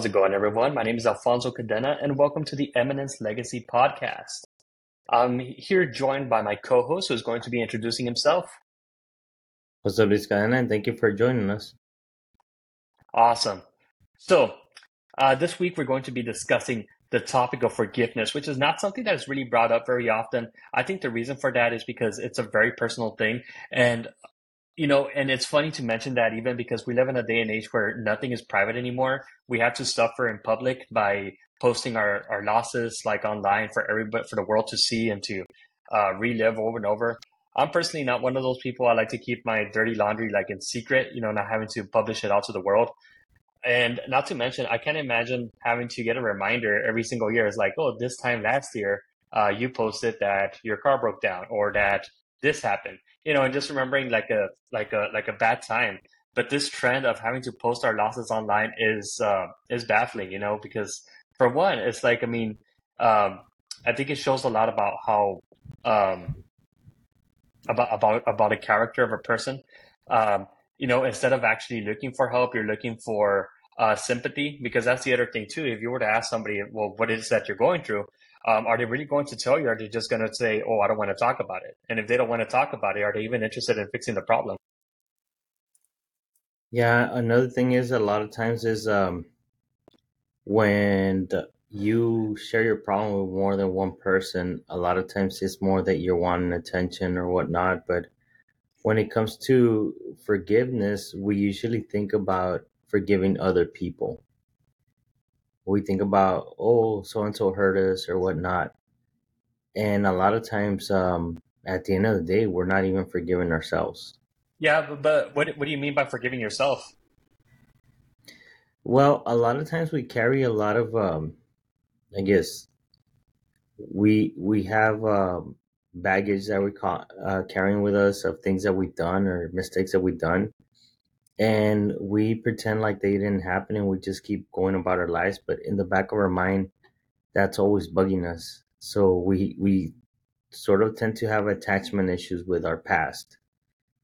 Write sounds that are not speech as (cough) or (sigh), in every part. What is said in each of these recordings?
How's it going, everyone? My name is Alfonso Cadena, and welcome to the Eminence Legacy Podcast. I'm here joined by my co host, who is going to be introducing himself. Jose Luis Cadena, and thank you for joining us. Awesome. So, uh, this week we're going to be discussing the topic of forgiveness, which is not something that is really brought up very often. I think the reason for that is because it's a very personal thing. And you know, and it's funny to mention that even because we live in a day and age where nothing is private anymore, we have to suffer in public by posting our, our losses like online for everybody for the world to see and to uh, relive over and over. I'm personally not one of those people. I like to keep my dirty laundry like in secret, you know, not having to publish it out to the world. And not to mention, I can't imagine having to get a reminder every single year. It's like, oh, this time last year, uh, you posted that your car broke down or that this happened you know, and just remembering like a like a like a bad time. But this trend of having to post our losses online is uh, is baffling, you know, because for one, it's like I mean, um, I think it shows a lot about how um, about about about a character of a person. Um, you know, instead of actually looking for help, you're looking for uh, sympathy because that's the other thing too. If you were to ask somebody, well, what is that you're going through? Um, are they really going to tell you? Are they just going to say, "Oh, I don't want to talk about it"? And if they don't want to talk about it, are they even interested in fixing the problem? Yeah, another thing is a lot of times is um, when you share your problem with more than one person. A lot of times it's more that you're wanting attention or whatnot. But when it comes to forgiveness, we usually think about forgiving other people we think about oh so and so hurt us or whatnot. And a lot of times um, at the end of the day we're not even forgiving ourselves. Yeah but, but what, what do you mean by forgiving yourself? Well a lot of times we carry a lot of um, i guess we we have um, baggage that we call uh, carrying with us of things that we've done or mistakes that we've done and we pretend like they didn't happen and we just keep going about our lives but in the back of our mind that's always bugging us. So we we sort of tend to have attachment issues with our past.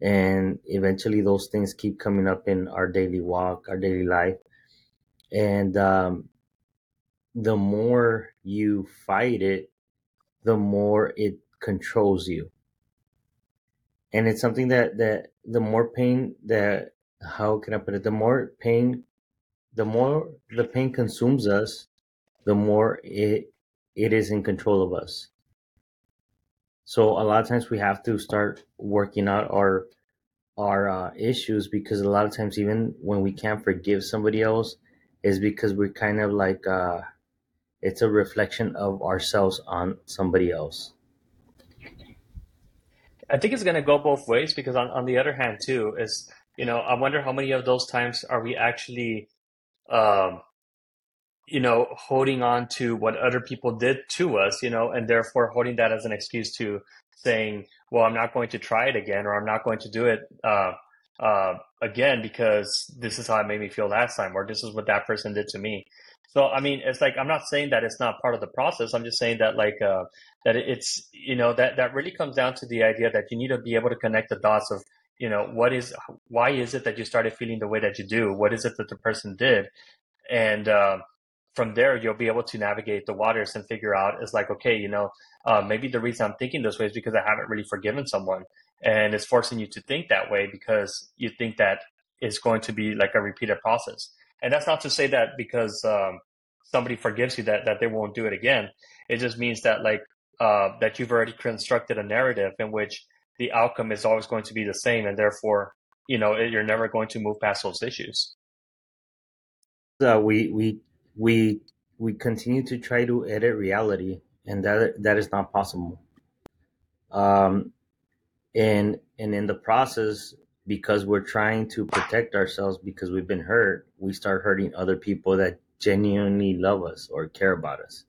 And eventually those things keep coming up in our daily walk our daily life. And um, the more you fight it the more it controls you. And it's something that that the more pain that how can I put it? The more pain, the more the pain consumes us, the more it it is in control of us. So a lot of times we have to start working out our our uh, issues because a lot of times even when we can't forgive somebody else is because we're kind of like uh, it's a reflection of ourselves on somebody else. I think it's going to go both ways because on, on the other hand too is you know, I wonder how many of those times are we actually, um, you know, holding on to what other people did to us, you know, and therefore holding that as an excuse to saying, well, I'm not going to try it again, or I'm not going to do it, uh, uh, again because this is how it made me feel last time, or this is what that person did to me. So, I mean, it's like, I'm not saying that it's not part of the process. I'm just saying that like, uh, that it's, you know, that, that really comes down to the idea that you need to be able to connect the dots of, you know what is why is it that you started feeling the way that you do? What is it that the person did? And uh, from there you'll be able to navigate the waters and figure out is like okay you know uh, maybe the reason i'm thinking this way is because i haven't really forgiven someone. And it's forcing you to think that way because you think that it's going to be like a repeated process. And that's not to say that because um, somebody forgives you that that they won't do it again. It just means that like uh, that you've already constructed a narrative in which the outcome is always going to be the same, and therefore, you know, you're never going to move past those issues. So we we we we continue to try to edit reality, and that that is not possible. Um, and and in the process, because we're trying to protect ourselves because we've been hurt, we start hurting other people that genuinely love us or care about us.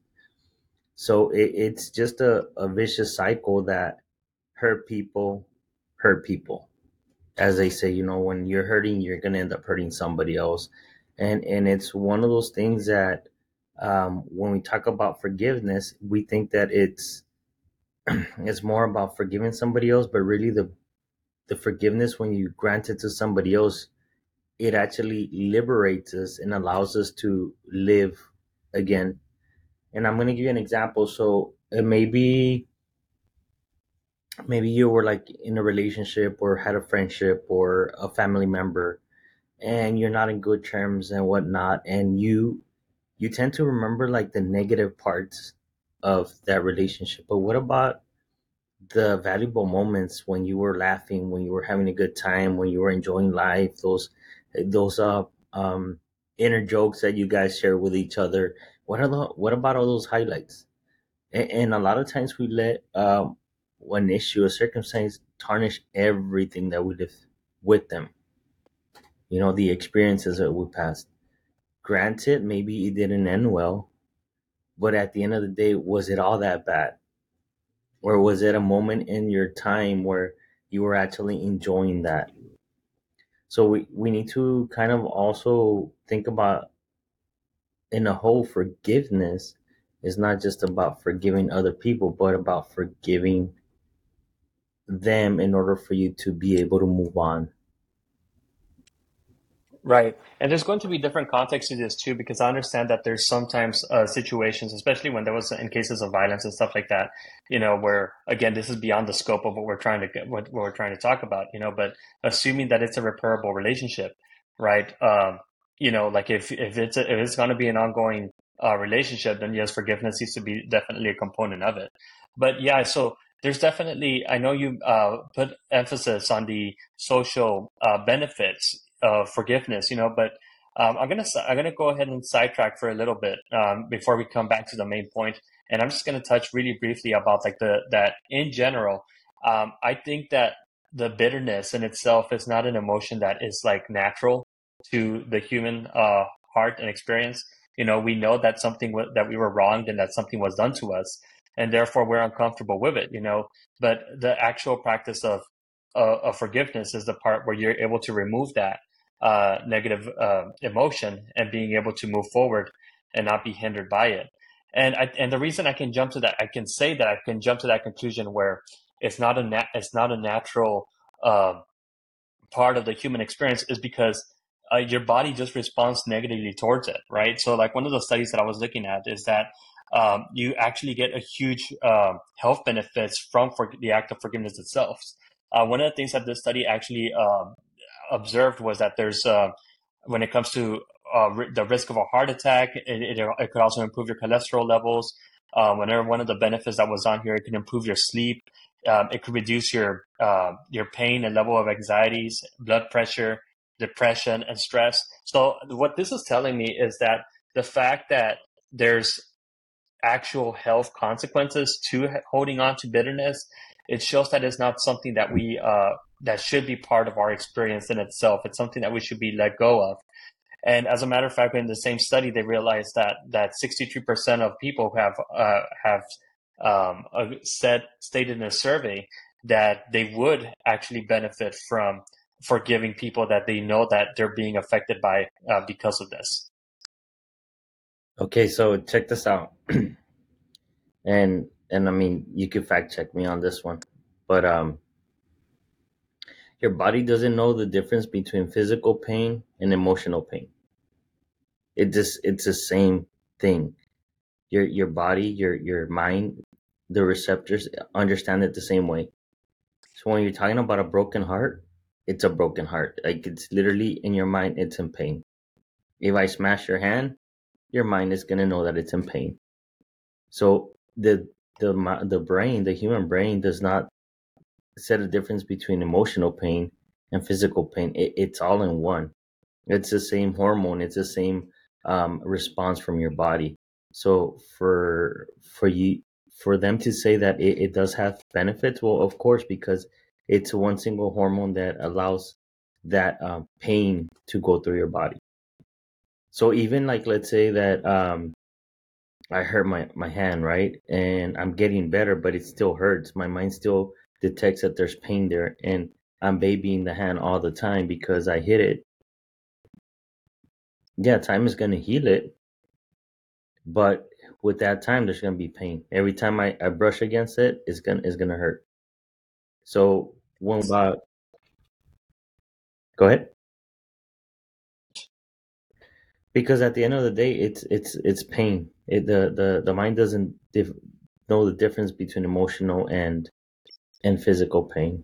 So it, it's just a, a vicious cycle that hurt people hurt people as they say you know when you're hurting you're going to end up hurting somebody else and and it's one of those things that um, when we talk about forgiveness we think that it's (clears throat) it's more about forgiving somebody else but really the the forgiveness when you grant it to somebody else it actually liberates us and allows us to live again. And I'm going to give you an example. So uh, maybe maybe you were like in a relationship or had a friendship or a family member and you're not in good terms and whatnot and you you tend to remember like the negative parts of that relationship but what about the valuable moments when you were laughing when you were having a good time when you were enjoying life those those uh um inner jokes that you guys share with each other? What are the what about all those highlights? And, and a lot of times we let um one issue a circumstance tarnish everything that we live with them. You know the experiences that we passed. Granted maybe it didn't end well but at the end of the day was it all that bad? Or was it a moment in your time where you were actually enjoying that? So we, we need to kind of also think about in a whole forgiveness is not just about forgiving other people but about forgiving them in order for you to be able to move on Right. And there's going to be different contexts to this too, because I understand that there's sometimes uh, situations, especially when there was in cases of violence and stuff like that, you know, where again, this is beyond the scope of what we're trying to get, what, what we're trying to talk about, you know, but assuming that it's a repairable relationship, right? Um, you know, like if, if it's, a, if it's going to be an ongoing uh, relationship, then yes, forgiveness needs to be definitely a component of it. But yeah, so there's definitely, I know you uh, put emphasis on the social uh, benefits of forgiveness, you know, but um, I'm gonna I'm gonna go ahead and sidetrack for a little bit um, before we come back to the main point, and I'm just gonna touch really briefly about like the that in general. Um, I think that the bitterness in itself is not an emotion that is like natural to the human uh, heart and experience. You know, we know that something w- that we were wronged and that something was done to us, and therefore we're uncomfortable with it. You know, but the actual practice of uh, of forgiveness is the part where you're able to remove that uh, negative uh, emotion and being able to move forward and not be hindered by it. And I, and the reason I can jump to that, I can say that I can jump to that conclusion where it's not a nat- it's not a natural uh, part of the human experience is because uh, your body just responds negatively towards it, right? So like one of the studies that I was looking at is that um, you actually get a huge uh, health benefits from for the act of forgiveness itself. Uh, one of the things that this study actually um, observed was that there's uh, when it comes to uh, the risk of a heart attack, it, it, it could also improve your cholesterol levels. Um, whenever one of the benefits that was on here, it can improve your sleep. Um, it could reduce your uh, your pain and level of anxieties, blood pressure, depression, and stress. So what this is telling me is that the fact that there's actual health consequences to holding on to bitterness, it shows that it's not something that we uh, that should be part of our experience in itself. It's something that we should be let go of. And as a matter of fact, in the same study, they realized that that 63% of people have uh, have um, said stated in a survey that they would actually benefit from forgiving people that they know that they're being affected by uh, because of this. Okay, so check this out, (clears throat) and and I mean you can fact check me on this one, but um, your body doesn't know the difference between physical pain and emotional pain. It just it's the same thing. Your your body, your your mind, the receptors understand it the same way. So when you're talking about a broken heart, it's a broken heart. Like it's literally in your mind, it's in pain. If I smash your hand, your mind is gonna know that it's in pain. So the the the brain, the human brain, does not set a difference between emotional pain and physical pain. It, it's all in one. It's the same hormone. It's the same um, response from your body. So for for you for them to say that it, it does have benefits, well, of course, because it's one single hormone that allows that um, pain to go through your body. So even like let's say that um, I hurt my my hand, right, and I'm getting better, but it still hurts. My mind still detects that there's pain there and I'm babying the hand all the time because I hit it. Yeah, time is going to heal it. But with that time, there's going to be pain. Every time I, I brush against it, it's going to it's gonna hurt. So, when about. Go ahead. Because at the end of the day, it's it's it's pain. It, the the the mind doesn't dif- know the difference between emotional and and physical pain.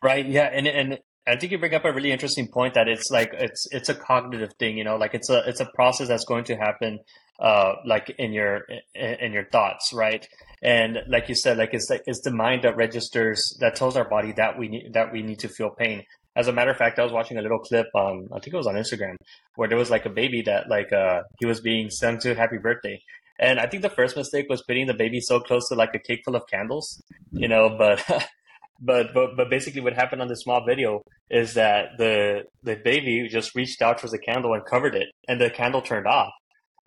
Right. Yeah. And and I think you bring up a really interesting point that it's like it's it's a cognitive thing. You know, like it's a it's a process that's going to happen, uh, like in your in your thoughts, right? And like you said, like it's like it's the mind that registers that tells our body that we need that we need to feel pain. As a matter of fact, I was watching a little clip on I think it was on Instagram where there was like a baby that like uh he was being sung to happy birthday. And I think the first mistake was putting the baby so close to like a cake full of candles, you know, but (laughs) but but but basically what happened on this small video is that the the baby just reached out towards the candle and covered it and the candle turned off.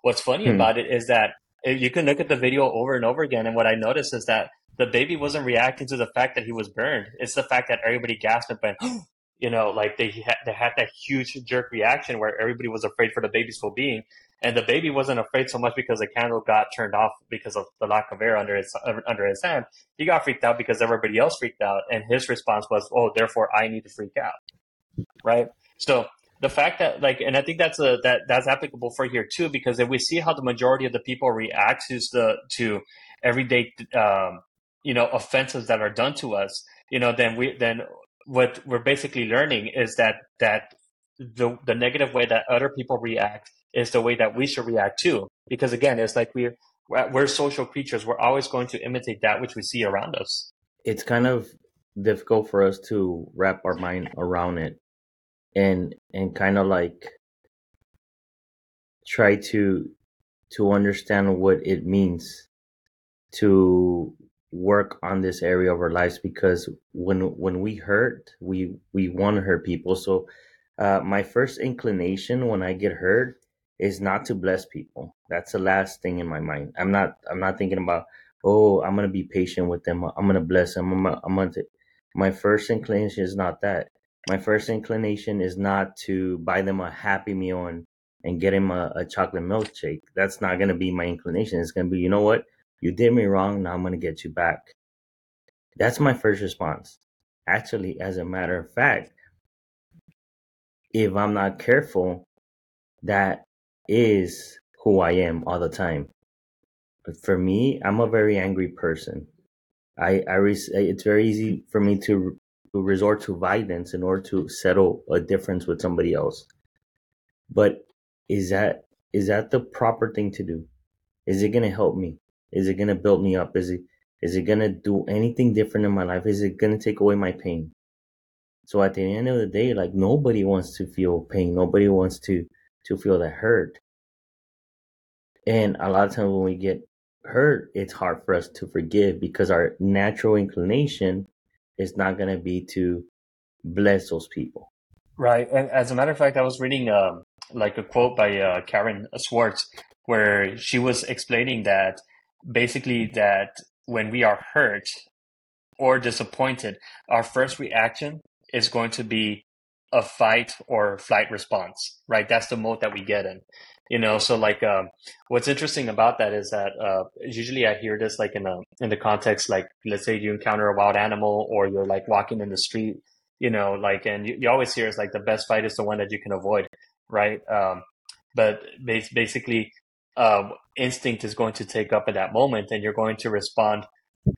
What's funny hmm. about it is that you can look at the video over and over again and what I noticed is that the baby wasn't reacting to the fact that he was burned. It's the fact that everybody gasped and went, (gasps) you know, like they had, they had that huge jerk reaction where everybody was afraid for the baby's well being. And the baby wasn't afraid so much because the candle got turned off because of the lack of air under his under his hand. He got freaked out because everybody else freaked out, and his response was, "Oh, therefore I need to freak out." Right. So the fact that like, and I think that's a that that's applicable for here too, because if we see how the majority of the people react to the to everyday um, you know offenses that are done to us, you know, then we then what we're basically learning is that that the the negative way that other people react is the way that we should react too. Because again, it's like we're we're social creatures. We're always going to imitate that which we see around us. It's kind of difficult for us to wrap our mind around it, and and kind of like try to to understand what it means to work on this area of our lives because when when we hurt we we want to hurt people so uh, my first inclination when i get hurt is not to bless people. That's the last thing in my mind. I'm not I'm not thinking about oh I'm gonna be patient with them. I'm gonna bless them. I'm gonna, I'm gonna my first inclination is not that. My first inclination is not to buy them a happy meal and and get him a, a chocolate milkshake. That's not gonna be my inclination. It's gonna be you know what you did me wrong. Now I'm gonna get you back. That's my first response. Actually, as a matter of fact, if I'm not careful, that is who I am all the time. But for me, I'm a very angry person. I, I it's very easy for me to, to resort to violence in order to settle a difference with somebody else. But is that is that the proper thing to do? Is it gonna help me? Is it gonna build me up? Is it is it gonna do anything different in my life? Is it gonna take away my pain? So at the end of the day, like nobody wants to feel pain. Nobody wants to to feel that hurt. And a lot of times when we get hurt, it's hard for us to forgive because our natural inclination is not going to be to bless those people. Right. And as a matter of fact, I was reading um, like a quote by uh, Karen Swartz where she was explaining that basically that when we are hurt or disappointed, our first reaction is going to be a fight or flight response, right? That's the mode that we get in, you know. So like, um, what's interesting about that is that uh, usually I hear this like in a in the context like let's say you encounter a wild animal or you're like walking in the street, you know, like and you, you always hear it's like the best fight is the one that you can avoid, right? Um, but basically, uh, instinct is going to take up at that moment, and you're going to respond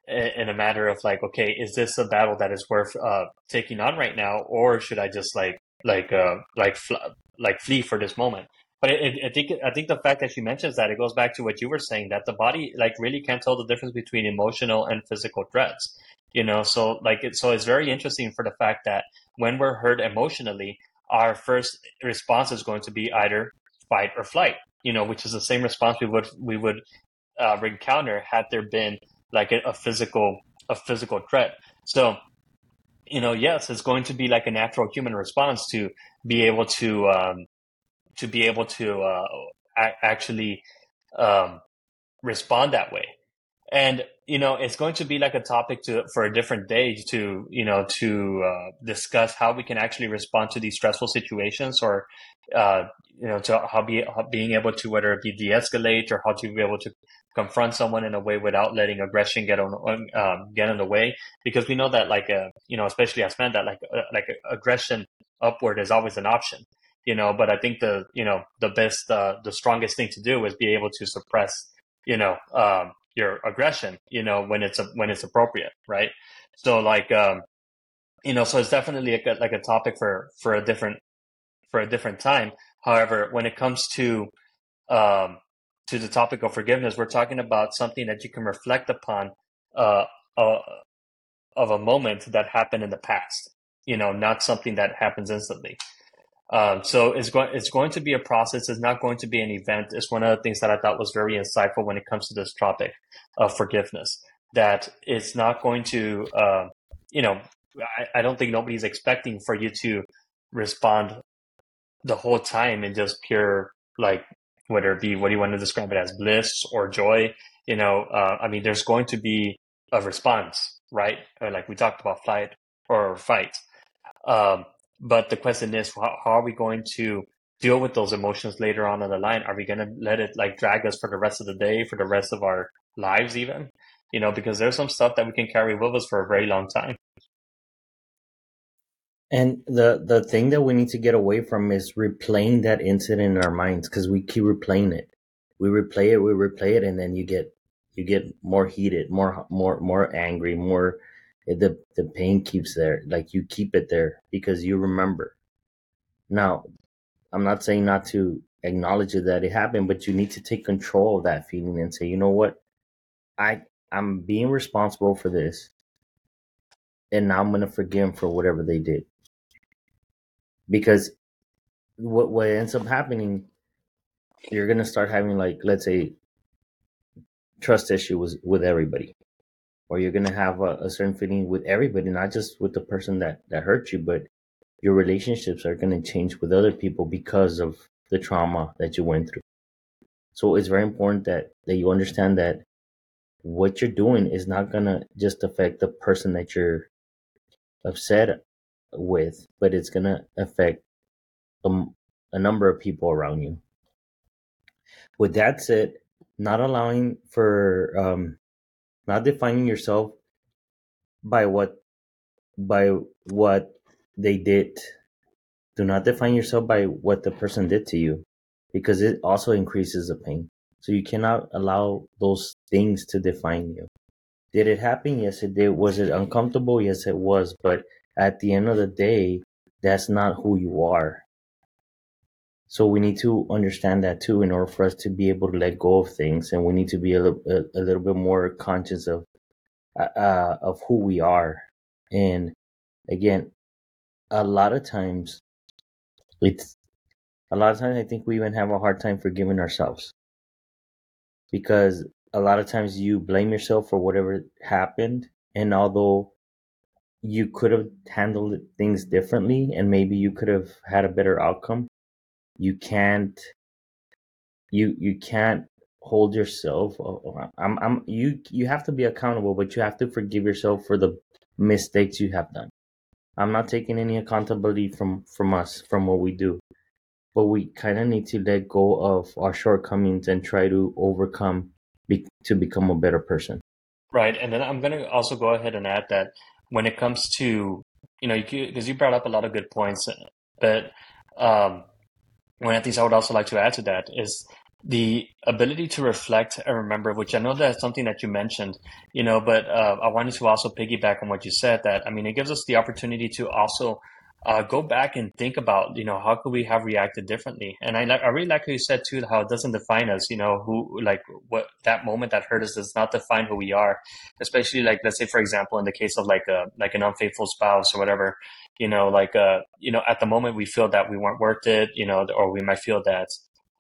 in a matter of like, okay, is this a battle that is worth uh, taking on right now, or should I just like like uh, like fl- like flee for this moment? But it, it, I think I think the fact that she mentions that it goes back to what you were saying that the body like really can't tell the difference between emotional and physical threats. You know, so like it, so it's very interesting for the fact that when we're hurt emotionally, our first response is going to be either fight or flight. You know, which is the same response we would we would uh, encounter had there been like a, a physical a physical threat. So you know, yes, it's going to be like a natural human response to be able to um, to be able to uh, a- actually um, respond that way. And you know, it's going to be like a topic to for a different day to you know to uh, discuss how we can actually respond to these stressful situations, or uh, you know, to how be how being able to whether it be de-escalate or how to be able to confront someone in a way without letting aggression get on um, get in the way because we know that like uh, you know especially as men that like uh, like aggression upward is always an option you know. But I think the you know the best uh, the strongest thing to do is be able to suppress you know um, your aggression, you know, when it's a, when it's appropriate, right? So like um, you know, so it's definitely like a, like a topic for for a different for a different time. However, when it comes to um, to the topic of forgiveness, we're talking about something that you can reflect upon uh, uh, of a moment that happened in the past. You know, not something that happens instantly. Um, so it's going it's going to be a process. It's not going to be an event. It's one of the things that I thought was very insightful when it comes to this topic of forgiveness. That it's not going to, uh, you know, I, I don't think nobody's expecting for you to respond the whole time in just pure like whether it be what do you want to describe it as bliss or joy. You know, uh, I mean, there's going to be a response, right? Like we talked about flight or fight. Um, but the question is, how, how, are we going to deal with those emotions later on in the line? Are we going to let it like drag us for the rest of the day, for the rest of our lives, even? You know, because there's some stuff that we can carry with us for a very long time. And the the thing that we need to get away from is replaying that incident in our minds because we keep replaying it. We replay it, we replay it, and then you get you get more heated, more more more angry, more the the pain keeps there like you keep it there because you remember. Now i'm not saying not to acknowledge it that it happened but you need to take control of that feeling and say you know what? I i'm being responsible for this and now i'm to forgive them for whatever they did. Because what what ends up happening you're to start having like let's say trust issue with everybody or you're gonna have a, a, certain feeling with everybody, not just with the person that that hurt you, but your relationships are gonna change with other people because of the trauma that you went through. So it's very important that that you understand that what you're doing is not gonna just affect the person that you're upset with, but it's gonna affect a, a number of people around you. With that said, not allowing for um, not defining yourself by what by what they did. Do not define yourself by what the person did to you because it also increases the pain. So you cannot allow those things to define you. Did it happen? Yes it did. Was it uncomfortable? Yes it was. But at the end of the day that's not who you are so we need to understand that too in order for us to be able to let go of things, and we need to be a, little, a, a little bit more conscious of uh, uh, of who we are. And again, a lot of times, it's a lot of times I think we even have a hard time forgiving ourselves because a lot of times you blame yourself for whatever happened, and although you could have handled things differently and maybe you could have had a better outcome you can't you you can't hold yourself i'm i'm you you have to be accountable but you have to forgive yourself for the mistakes you have done. I'm not taking any accountability from from us from what we do but we kind of need to let go of our shortcomings and try to overcome be, to become a better person. Right and then i'm going to also go ahead and add that when it comes to you know because you, you brought up a lot of good points but um one of the things I would also like to add to that is the ability to reflect and remember, which I know that's something that you mentioned, you know, but uh, I wanted to also piggyback on what you said that, I mean, it gives us the opportunity to also uh, go back and think about, you know, how could we have reacted differently? And I, I really like how you said too, how it doesn't define us, you know, who, like what that moment that hurt us does not define who we are, especially like, let's say, for example, in the case of like a, like an unfaithful spouse or whatever, you know, like, uh, you know, at the moment we feel that we weren't worth it, you know, or we might feel that,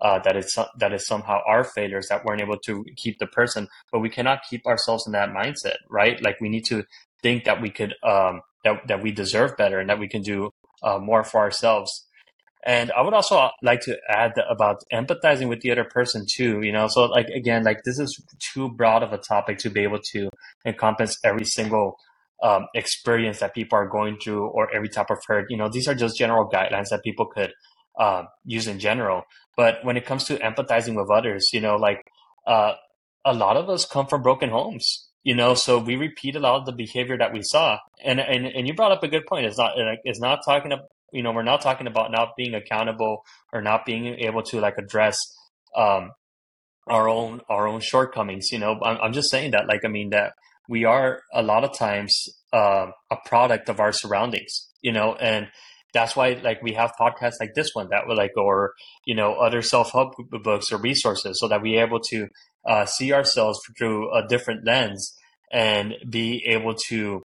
uh, that it's that is somehow our failures that weren't able to keep the person, but we cannot keep ourselves in that mindset, right? Like we need to think that we could um, that that we deserve better and that we can do uh, more for ourselves. And I would also like to add about empathizing with the other person too. You know, so like again, like this is too broad of a topic to be able to encompass every single um, experience that people are going through or every type of hurt. You know, these are just general guidelines that people could uh, use in general. But when it comes to empathizing with others, you know, like uh, a lot of us come from broken homes you know so we repeat a lot of the behavior that we saw and and, and you brought up a good point it's not it's not talking about you know, we're not talking about not being accountable or not being able to like address um, our own our own shortcomings. You know, I'm, I'm just saying that like I mean that we are a lot of times uh, a product of our surroundings. You know, and that's why like we have podcasts like this one that will like or you know other self-help books or resources so that we're able to uh, see ourselves through a different lens and be able to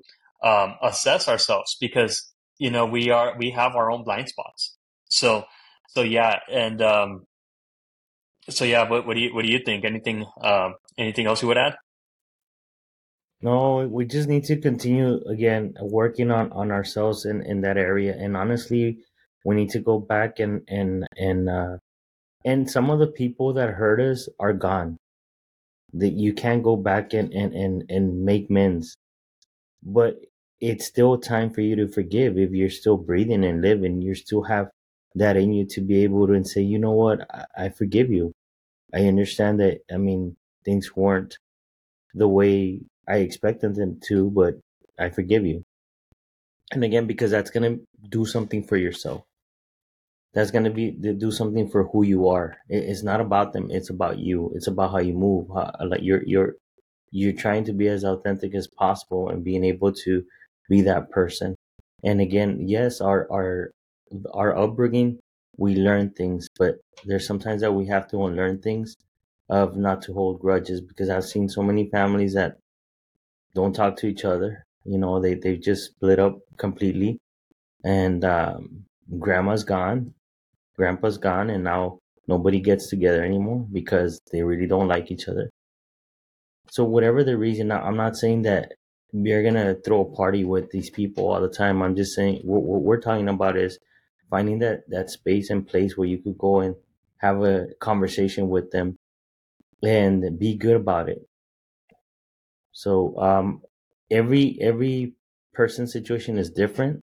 um, assess ourselves because you know we are we have our own blind spots so so yeah and um, so yeah what, what do you what do you think anything um, anything else you would add no, we just need to continue again working on on ourselves in in that area. And honestly, we need to go back and and and uh, and some of the people that hurt us are gone. That you can't go back and and and and make amends. But it's still time for you to forgive if you're still breathing and living. You still have that in you to be able to and say, you know what, I, I forgive you. I understand that. I mean, things weren't the way I expected them to, but I forgive you. And again, because that's gonna do something for yourself. That's gonna be do something for who you are. It's not about them. It's about you. It's about how you move. How, like you're you're you're trying to be as authentic as possible and being able to be that person. And again, yes, our our our upbringing, we learn things, but there's sometimes that we have to unlearn things of not to hold grudges because I've seen so many families that don't talk to each other. You know, they they just split up completely, and um, grandma's gone, grandpa's gone, and now nobody gets together anymore because they really don't like each other. So whatever the reason, I'm not saying that we're gonna throw a party with these people all the time. I'm just saying what, what we're talking about is finding that that space and place where you could go and have a conversation with them and be good about it so um, every every person's situation is different.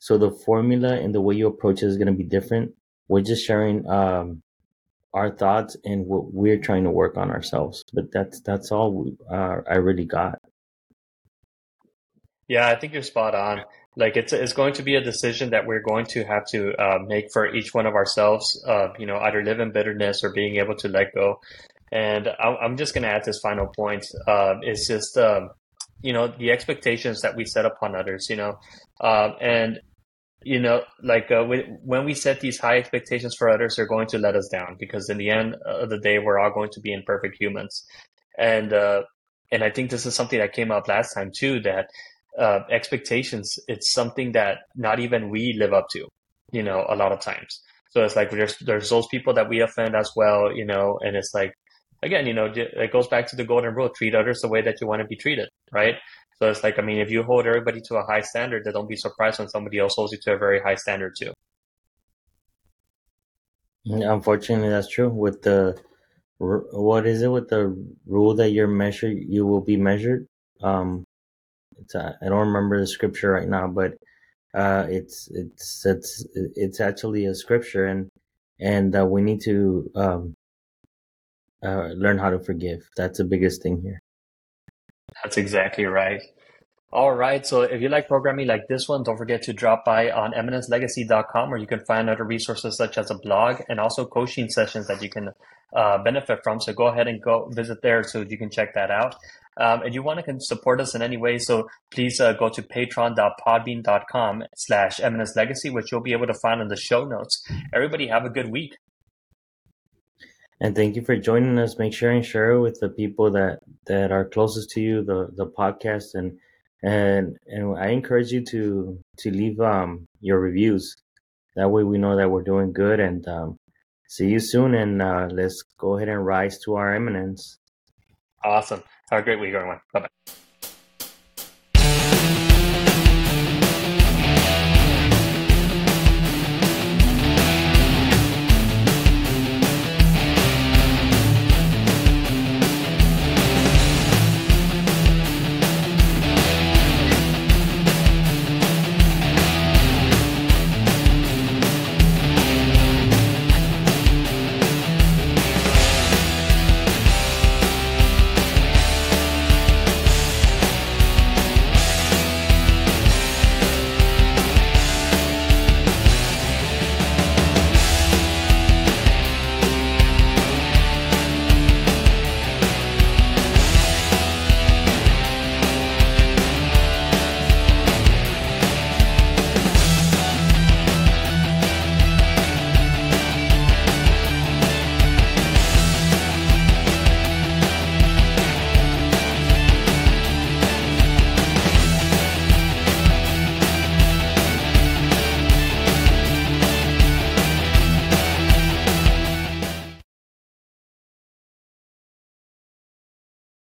So the formula and the way you approach it is going to be different. We're just sharing um, our thoughts and what we're trying to work on ourselves. But that's that's all we, uh, I really got. Yeah, I think you're spot on. Like it's it's going to be a decision that we're going to have to uh, make for each one of ourselves. Uh, you know, either live in bitterness or being able to let go. And I'm just going to add this final point. Uh, it's just, um, you know, the expectations that we set upon others, you know, um, and, you know, like uh, we, when we set these high expectations for others, they're going to let us down because in the end of the day, we're all going to be imperfect humans. And, uh, and I think this is something that came up last time too, that uh, expectations, it's something that not even we live up to, you know, a lot of times. So it's like there's there's those people that we offend as well, you know, and it's like again, you know, it goes back to the golden rule: treat others the way that you want to be treated, right? So it's like, I mean, if you hold everybody to a high standard, then don't be surprised when somebody else holds you to a very high standard too. Unfortunately, that's true. With the what is it with the rule that you're measured, you will be measured. Um, it's uh, I don't remember the scripture right now, but uh, it's it's it's it's actually a scripture, and and uh, we need to um, uh, learn how to forgive. That's the biggest thing here. That's exactly right. All right. So if you like programming like this one, don't forget to drop by on eminencelegacy.com where you can find other resources such as a blog and also coaching sessions that you can uh, benefit from. So go ahead and go visit there so you can check that out. Um, and you want to support us in any way, so please uh, go to patreon.podbean.com slash eminence legacy, which you'll be able to find in the show notes. Everybody have a good week. And thank you for joining us. Make sure and share it with the people that, that are closest to you, the, the podcast. And, and, and I encourage you to, to leave, um, your reviews. That way we know that we're doing good and, um, see you soon. And, uh, let's go ahead and rise to our eminence. Awesome. Have a great week, everyone. Bye bye.